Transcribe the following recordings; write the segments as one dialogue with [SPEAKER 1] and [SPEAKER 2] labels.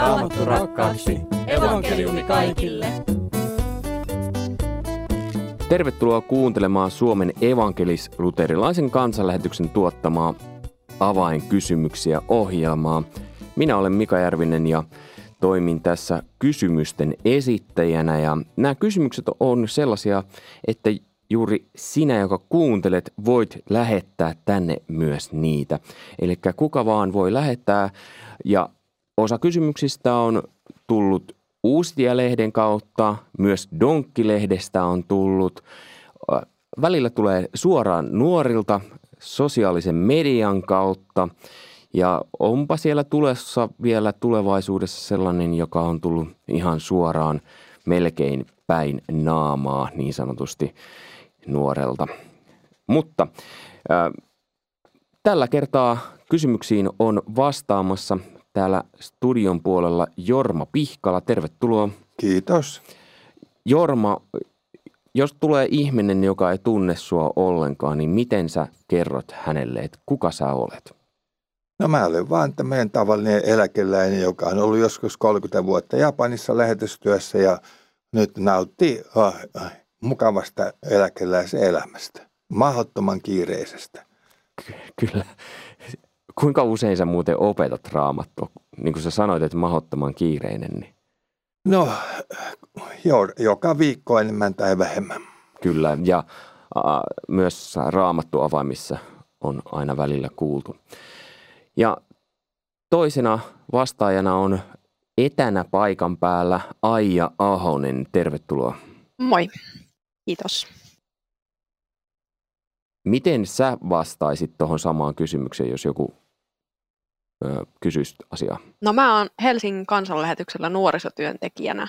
[SPEAKER 1] Raamattu rakkaaksi. Evankeliumi kaikille.
[SPEAKER 2] Tervetuloa kuuntelemaan Suomen evankelis-luterilaisen kansanlähetyksen tuottamaa avainkysymyksiä ohjelmaa. Minä olen Mika Järvinen ja toimin tässä kysymysten esittäjänä ja nämä kysymykset on sellaisia, että juuri sinä, joka kuuntelet, voit lähettää tänne myös niitä. Eli kuka vaan voi lähettää ja osa kysymyksistä on tullut Uustia-lehden kautta, myös Donkkilehdestä on tullut. Välillä tulee suoraan nuorilta sosiaalisen median kautta ja onpa siellä tulessa vielä tulevaisuudessa sellainen, joka on tullut ihan suoraan melkein päin naamaa niin sanotusti nuorelta. Mutta äh, tällä kertaa kysymyksiin on vastaamassa täällä studion puolella Jorma Pihkala. Tervetuloa.
[SPEAKER 3] Kiitos.
[SPEAKER 2] Jorma, jos tulee ihminen, joka ei tunne sua ollenkaan, niin miten sä kerrot hänelle, että kuka sä olet?
[SPEAKER 3] No mä olen vaan meidän tavallinen eläkeläinen, joka on ollut joskus 30 vuotta Japanissa lähetystyössä ja nyt nauttii oh, oh, mukavasta eläkeläisen elämästä. Mahdottoman kiireisestä.
[SPEAKER 2] Kyllä. Kuinka usein sä muuten opetat raamattua? Niin kuin sä sanoit, että mahdottoman kiireinen. Niin...
[SPEAKER 3] No, jo, joka viikko enemmän tai vähemmän.
[SPEAKER 2] Kyllä, ja äh, myös raamattu avaimissa on aina välillä kuultu. Ja toisena vastaajana on etänä paikan päällä Aija Ahonen. Tervetuloa.
[SPEAKER 4] Moi. Kiitos.
[SPEAKER 2] Miten sä vastaisit tuohon samaan kysymykseen, jos joku ö, kysyisi asiaa?
[SPEAKER 4] No mä oon Helsingin kansanlähetyksellä nuorisotyöntekijänä.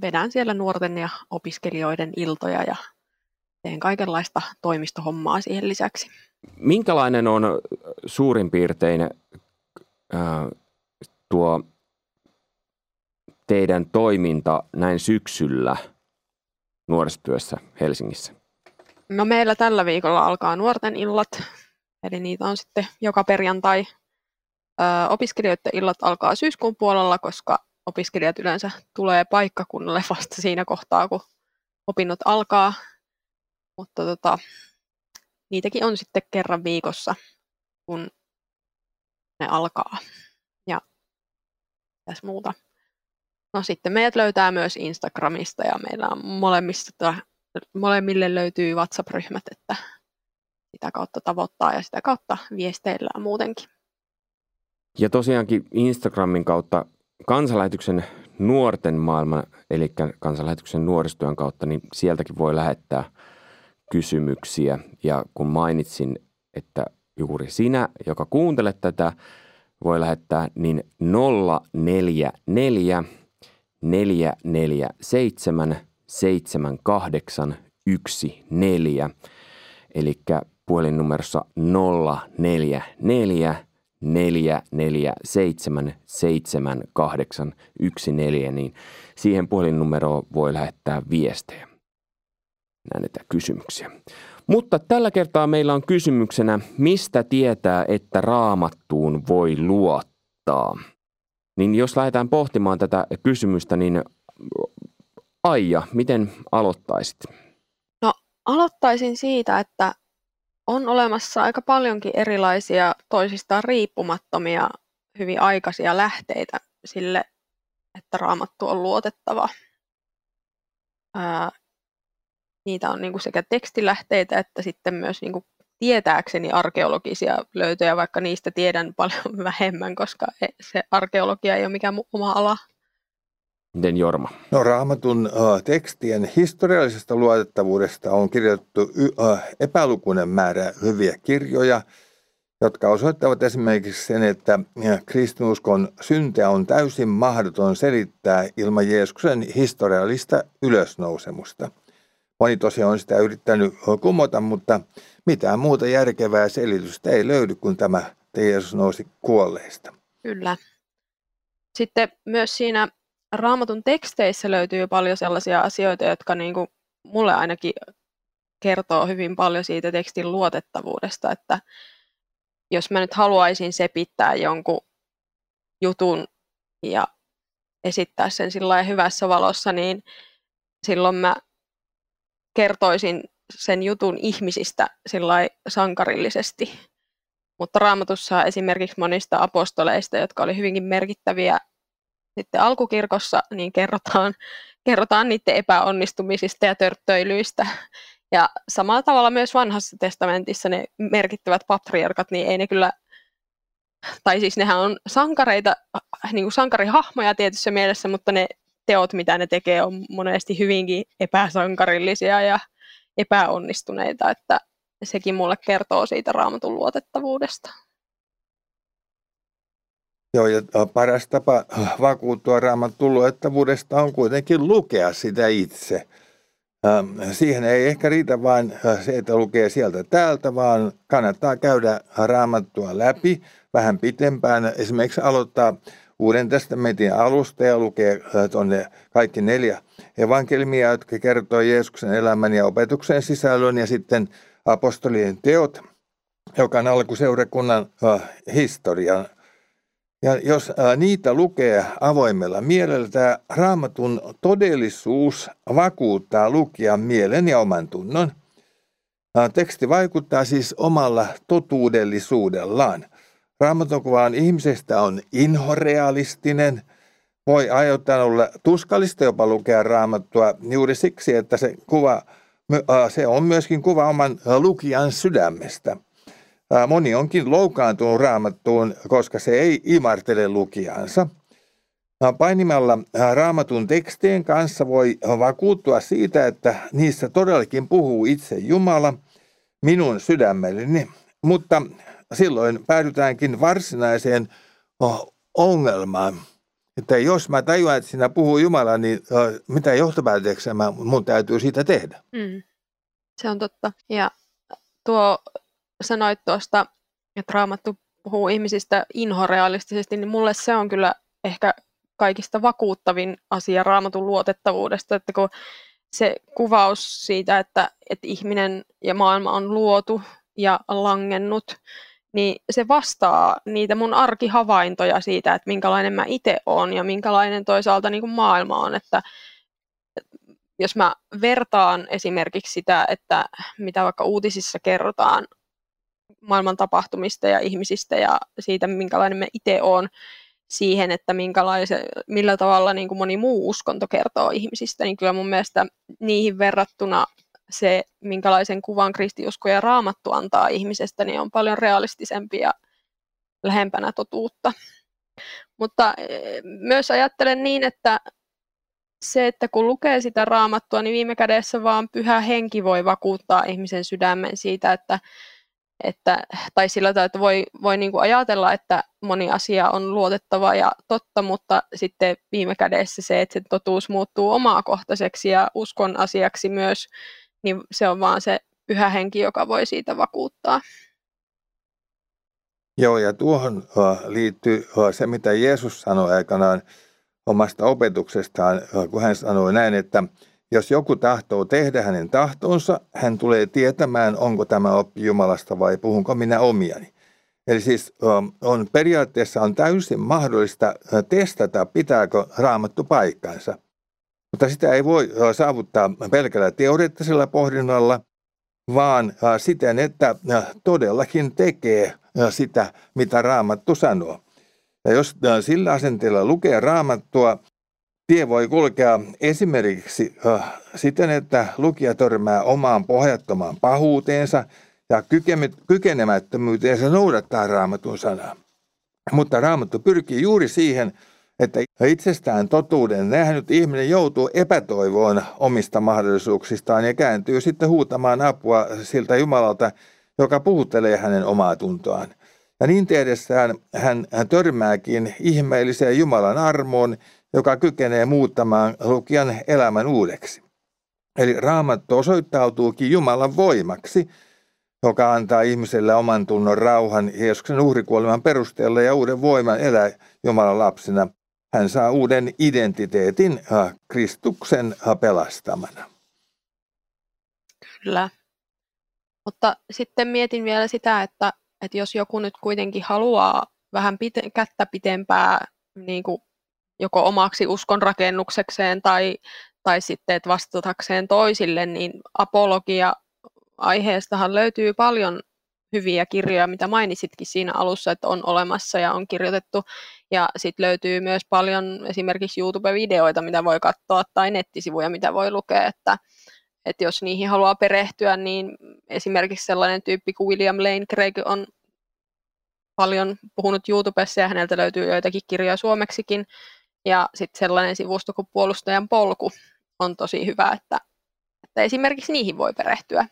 [SPEAKER 4] Vedän siellä nuorten ja opiskelijoiden iltoja ja teen kaikenlaista toimistohommaa siihen lisäksi.
[SPEAKER 2] Minkälainen on suurin piirtein ö, tuo teidän toiminta näin syksyllä – nuorisotyössä Helsingissä?
[SPEAKER 4] No meillä tällä viikolla alkaa nuorten illat, eli niitä on sitten joka perjantai. Opiskelijoiden illat alkaa syyskuun puolella, koska opiskelijat yleensä tulee paikkakunnalle vasta siinä kohtaa, kun opinnot alkaa. Mutta tota, niitäkin on sitten kerran viikossa, kun ne alkaa. Ja tässä muuta. No sitten meidät löytää myös Instagramista ja meillä on molemmista, molemmille löytyy WhatsApp-ryhmät, että sitä kautta tavoittaa ja sitä kautta viesteillään muutenkin.
[SPEAKER 2] Ja tosiaankin Instagramin kautta kansanlähetyksen nuorten maailma, eli kansanlähetyksen nuoristyön kautta, niin sieltäkin voi lähettää kysymyksiä. Ja kun mainitsin, että juuri sinä, joka kuuntelet tätä, voi lähettää, niin 044 447 7814, eli puhelinnumerossa 044 447 7814, niin siihen puhelinnumeroon voi lähettää viestejä näitä kysymyksiä. Mutta tällä kertaa meillä on kysymyksenä, mistä tietää, että raamattuun voi luottaa? Niin jos lähdetään pohtimaan tätä kysymystä, niin Aija, miten aloittaisit?
[SPEAKER 4] No aloittaisin siitä, että on olemassa aika paljonkin erilaisia toisistaan riippumattomia hyvin aikaisia lähteitä sille, että raamattu on luotettava. Ää, niitä on niin kuin sekä tekstilähteitä että sitten myös niin kuin tietääkseni arkeologisia löytöjä, vaikka niistä tiedän paljon vähemmän, koska e, se arkeologia ei ole mikään oma ala.
[SPEAKER 2] Miten Jorma?
[SPEAKER 3] No raamatun uh, tekstien historiallisesta luotettavuudesta on kirjoitettu uh, epälukuinen määrä hyviä kirjoja, jotka osoittavat esimerkiksi sen, että kristinuskon synteä on täysin mahdoton selittää ilman Jeesuksen historiallista ylösnousemusta. Moni tosiaan on sitä yrittänyt kumota, mutta mitään muuta järkevää selitystä ei löydy kuin tämä, että Jeesus nousi kuolleista.
[SPEAKER 4] Kyllä. Sitten myös siinä raamatun teksteissä löytyy paljon sellaisia asioita, jotka niin kuin mulle ainakin kertoo hyvin paljon siitä tekstin luotettavuudesta, että jos mä nyt haluaisin sepittää jonkun jutun ja esittää sen sillä hyvässä valossa, niin silloin mä kertoisin sen jutun ihmisistä sillä sankarillisesti. Mutta raamatussa esimerkiksi monista apostoleista, jotka oli hyvinkin merkittäviä sitten alkukirkossa, niin kerrotaan, kerrotaan niiden epäonnistumisista ja törttöilyistä. Ja samalla tavalla myös vanhassa testamentissa ne merkittävät patriarkat, niin ei ne kyllä, tai siis nehän on sankareita, niin kuin sankarihahmoja tietyssä mielessä, mutta ne teot, mitä ne tekee, on monesti hyvinkin epäsankarillisia ja epäonnistuneita, että sekin mulle kertoo siitä raamatun luotettavuudesta.
[SPEAKER 3] Joo, ja paras tapa vakuuttua raamatun luettavuudesta on kuitenkin lukea sitä itse. Siihen ei ehkä riitä vain se, että lukee sieltä täältä, vaan kannattaa käydä raamattua läpi vähän pitempään. Esimerkiksi aloittaa Uuden testamentin alusta ja lukee tuonne kaikki neljä evankeliumia, jotka kertoo Jeesuksen elämän ja opetuksen sisällön ja sitten apostolien teot, joka on alkuseurakunnan historian ja jos niitä lukee avoimella mielellä, tämä raamatun todellisuus vakuuttaa lukijan mielen ja oman tunnon. Teksti vaikuttaa siis omalla totuudellisuudellaan. Raamatun kuva ihmisestä on inhorealistinen, voi aiottaa olla tuskallista jopa lukea raamattua juuri siksi, että se, kuva, se on myöskin kuva oman lukijan sydämestä – Moni onkin loukaantunut raamattuun, koska se ei imartele lukijansa. Painimalla raamatun tekstien kanssa voi vakuuttua siitä, että niissä todellakin puhuu itse Jumala minun sydämelleni, mutta silloin päädytäänkin varsinaiseen ongelmaan. Että jos mä tajuan, että siinä puhuu Jumala, niin mitä johtopäätöksiä mun täytyy siitä tehdä? Mm.
[SPEAKER 4] Se on totta. Ja tuo sanoit tuosta, että Raamattu puhuu ihmisistä inhorealistisesti, niin mulle se on kyllä ehkä kaikista vakuuttavin asia Raamatun luotettavuudesta, että kun se kuvaus siitä, että, että ihminen ja maailma on luotu ja langennut, niin se vastaa niitä mun arkihavaintoja siitä, että minkälainen mä itse olen ja minkälainen toisaalta niin kuin maailma on, että jos mä vertaan esimerkiksi sitä, että mitä vaikka uutisissa kerrotaan maailman tapahtumista ja ihmisistä ja siitä, minkälainen me itse on siihen, että millä tavalla niin kuin moni muu uskonto kertoo ihmisistä, niin kyllä mun mielestä niihin verrattuna se, minkälaisen kuvan kristiusko ja raamattu antaa ihmisestä, niin on paljon realistisempi ja lähempänä totuutta. Mutta e, myös ajattelen niin, että se, että kun lukee sitä raamattua, niin viime kädessä vaan pyhä henki voi vakuuttaa ihmisen sydämen siitä, että että, tai sillä tavalla, että voi, voi niin kuin ajatella, että moni asia on luotettava ja totta, mutta sitten viime kädessä se, että se totuus muuttuu omakohtaiseksi ja uskon asiaksi myös, niin se on vaan se pyhä henki, joka voi siitä vakuuttaa.
[SPEAKER 3] Joo, ja tuohon liittyy se, mitä Jeesus sanoi aikanaan omasta opetuksestaan, kun hän sanoi näin, että jos joku tahtoo tehdä hänen tahtonsa, hän tulee tietämään, onko tämä oppi Jumalasta vai puhunko minä omiani. Eli siis on periaatteessa on täysin mahdollista testata, pitääkö raamattu paikkansa. Mutta sitä ei voi saavuttaa pelkällä teoreettisella pohdinnalla, vaan siten, että todellakin tekee sitä, mitä raamattu sanoo. Ja jos sillä asenteella lukee raamattua, Tie voi kulkea esimerkiksi äh, siten, että lukija törmää omaan pohjattomaan pahuuteensa ja kykenemättömyyteensä noudattaa raamatun sanaa. Mutta raamattu pyrkii juuri siihen, että itsestään totuuden nähnyt ihminen joutuu epätoivoon omista mahdollisuuksistaan ja kääntyy sitten huutamaan apua siltä Jumalalta, joka puhuttelee hänen omaa tuntoaan. Ja niin tehdessään hän, hän törmääkin ihmeelliseen Jumalan armoon, joka kykenee muuttamaan lukijan elämän uudeksi. Eli raamattu osoittautuukin Jumalan voimaksi, joka antaa ihmiselle oman tunnon rauhan Jeesuksen uhrikuoleman perusteella ja uuden voiman elää Jumalan lapsena. Hän saa uuden identiteetin Kristuksen pelastamana.
[SPEAKER 4] Kyllä. Mutta sitten mietin vielä sitä, että, että jos joku nyt kuitenkin haluaa vähän pite- kättä pitempää niin kuin joko omaksi uskonrakennuksekseen tai, tai sitten että vastatakseen toisille, niin apologia aiheestahan löytyy paljon hyviä kirjoja, mitä mainitsitkin siinä alussa, että on olemassa ja on kirjoitettu. Ja sitten löytyy myös paljon esimerkiksi YouTube-videoita, mitä voi katsoa, tai nettisivuja, mitä voi lukea, että, että jos niihin haluaa perehtyä, niin esimerkiksi sellainen tyyppi kuin William Lane Craig on paljon puhunut YouTubessa ja häneltä löytyy joitakin kirjoja suomeksikin. Ja sitten sellainen sivusto kuin Puolustajan polku on tosi hyvä, että, että esimerkiksi niihin voi perehtyä.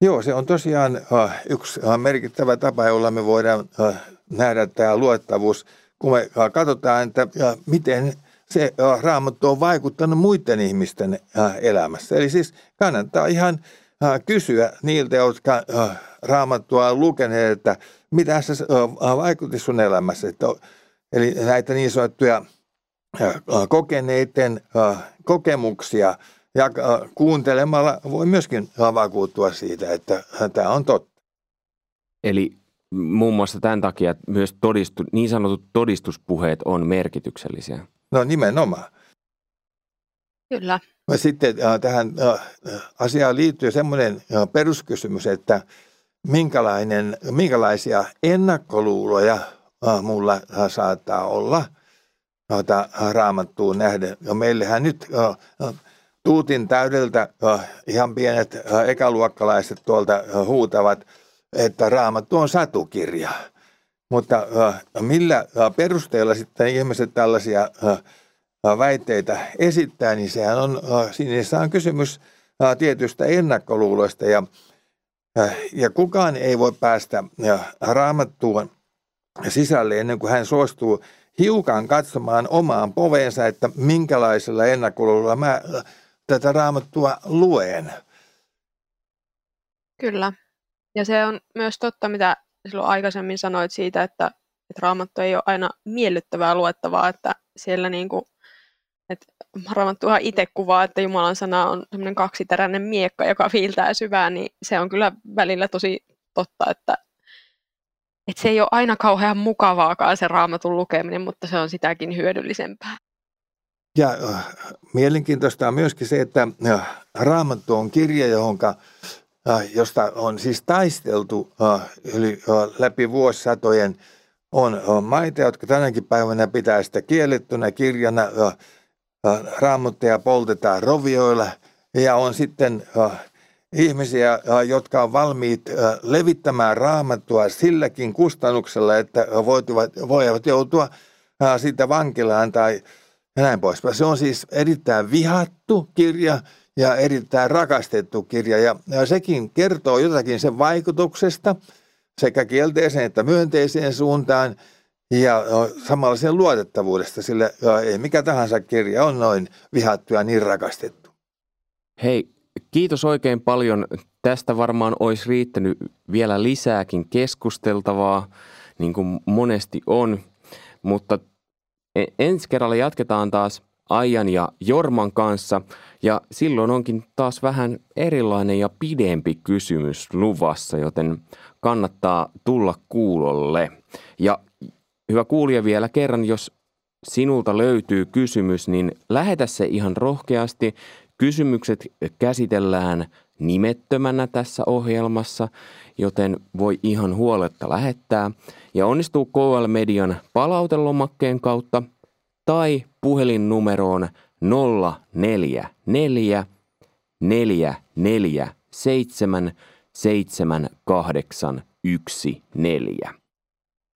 [SPEAKER 3] Joo, se on tosiaan äh, yksi äh, merkittävä tapa, jolla me voidaan äh, nähdä tämä luettavuus, kun me katsotaan, että miten se raamattu on vaikuttanut muiden ihmisten elämässä. Eli siis kannattaa ihan kysyä niiltä, jotka raamattua on lukeneet, että mitä se vaikutti sun elämässä. Että, eli näitä niin sanottuja kokeneiden kokemuksia ja kuuntelemalla voi myöskin vakuuttua siitä, että tämä on totta.
[SPEAKER 2] Eli muun muassa tämän takia että myös todistu, niin sanotut todistuspuheet on merkityksellisiä.
[SPEAKER 3] No nimenomaan.
[SPEAKER 4] Kyllä.
[SPEAKER 3] Sitten tähän asiaan liittyy semmoinen peruskysymys, että minkälainen, minkälaisia ennakkoluuloja mulla saattaa olla noita raamattuun nähden. Ja meillähän nyt tuutin täydeltä ihan pienet ekaluokkalaiset tuolta huutavat, että raamattu on satukirja. Mutta millä perusteella sitten ihmiset tällaisia väitteitä esittää, niin sehän on, siinä on kysymys tietystä ennakkoluuloista ja, ja kukaan ei voi päästä raamattuun sisälle ennen kuin hän suostuu hiukan katsomaan omaan poveensa, että minkälaisella ennakkoluulolla mä tätä raamattua luen.
[SPEAKER 4] Kyllä. Ja se on myös totta, mitä silloin aikaisemmin sanoit siitä, että, että raamattu ei ole aina miellyttävää luettavaa, että siellä niin kuin, että raamattuhan itse kuvaa, että Jumalan sana on semmoinen kaksiteräinen miekka, joka viiltää syvään, niin se on kyllä välillä tosi totta, että, että se ei ole aina kauhean mukavaakaan se raamatun lukeminen, mutta se on sitäkin hyödyllisempää.
[SPEAKER 3] Ja mielenkiintoista on myöskin se, että Raamattu on kirja, johonka, josta on siis taisteltu yli, läpi vuosisatojen. On, on maita, jotka tänäkin päivänä pitää sitä kiellettynä kirjana. Raamattuja poltetaan rovioilla ja on sitten ihmisiä, äh, jotka on valmiit äh, levittämään raamattua silläkin kustannuksella, että voivat, voivat joutua äh, siitä vankilaan tai näin poispäin. Se on siis erittäin vihattu kirja ja erittäin rakastettu kirja ja, ja sekin kertoo jotakin sen vaikutuksesta sekä kielteiseen että myönteiseen suuntaan ja samalla sen luotettavuudesta, sillä ei mikä tahansa kirja on noin vihattu ja niin rakastettu.
[SPEAKER 2] Hei, kiitos oikein paljon. Tästä varmaan olisi riittänyt vielä lisääkin keskusteltavaa, niin kuin monesti on, mutta E, ensi kerralla jatketaan taas Aijan ja Jorman kanssa ja silloin onkin taas vähän erilainen ja pidempi kysymys luvassa, joten kannattaa tulla kuulolle. Ja hyvä kuulija vielä kerran, jos sinulta löytyy kysymys, niin lähetä se ihan rohkeasti. Kysymykset käsitellään nimettömänä tässä ohjelmassa, joten voi ihan huoletta lähettää. Ja onnistuu KL Median palautelomakkeen kautta tai puhelinnumeroon 044 447 7814.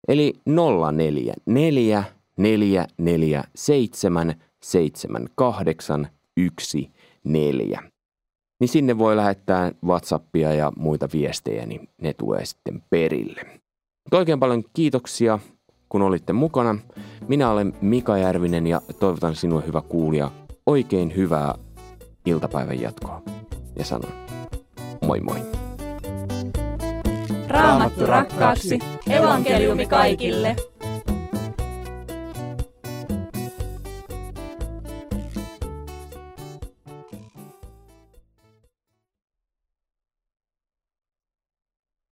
[SPEAKER 2] Eli 044 447 7814 niin sinne voi lähettää WhatsAppia ja muita viestejä, niin ne tulee sitten perille. Oikein paljon kiitoksia, kun olitte mukana. Minä olen Mika Järvinen ja toivotan sinulle hyvä kuulija oikein hyvää iltapäivän jatkoa. Ja sanon moi moi.
[SPEAKER 1] Raamattu rakkaaksi, evankeliumi kaikille.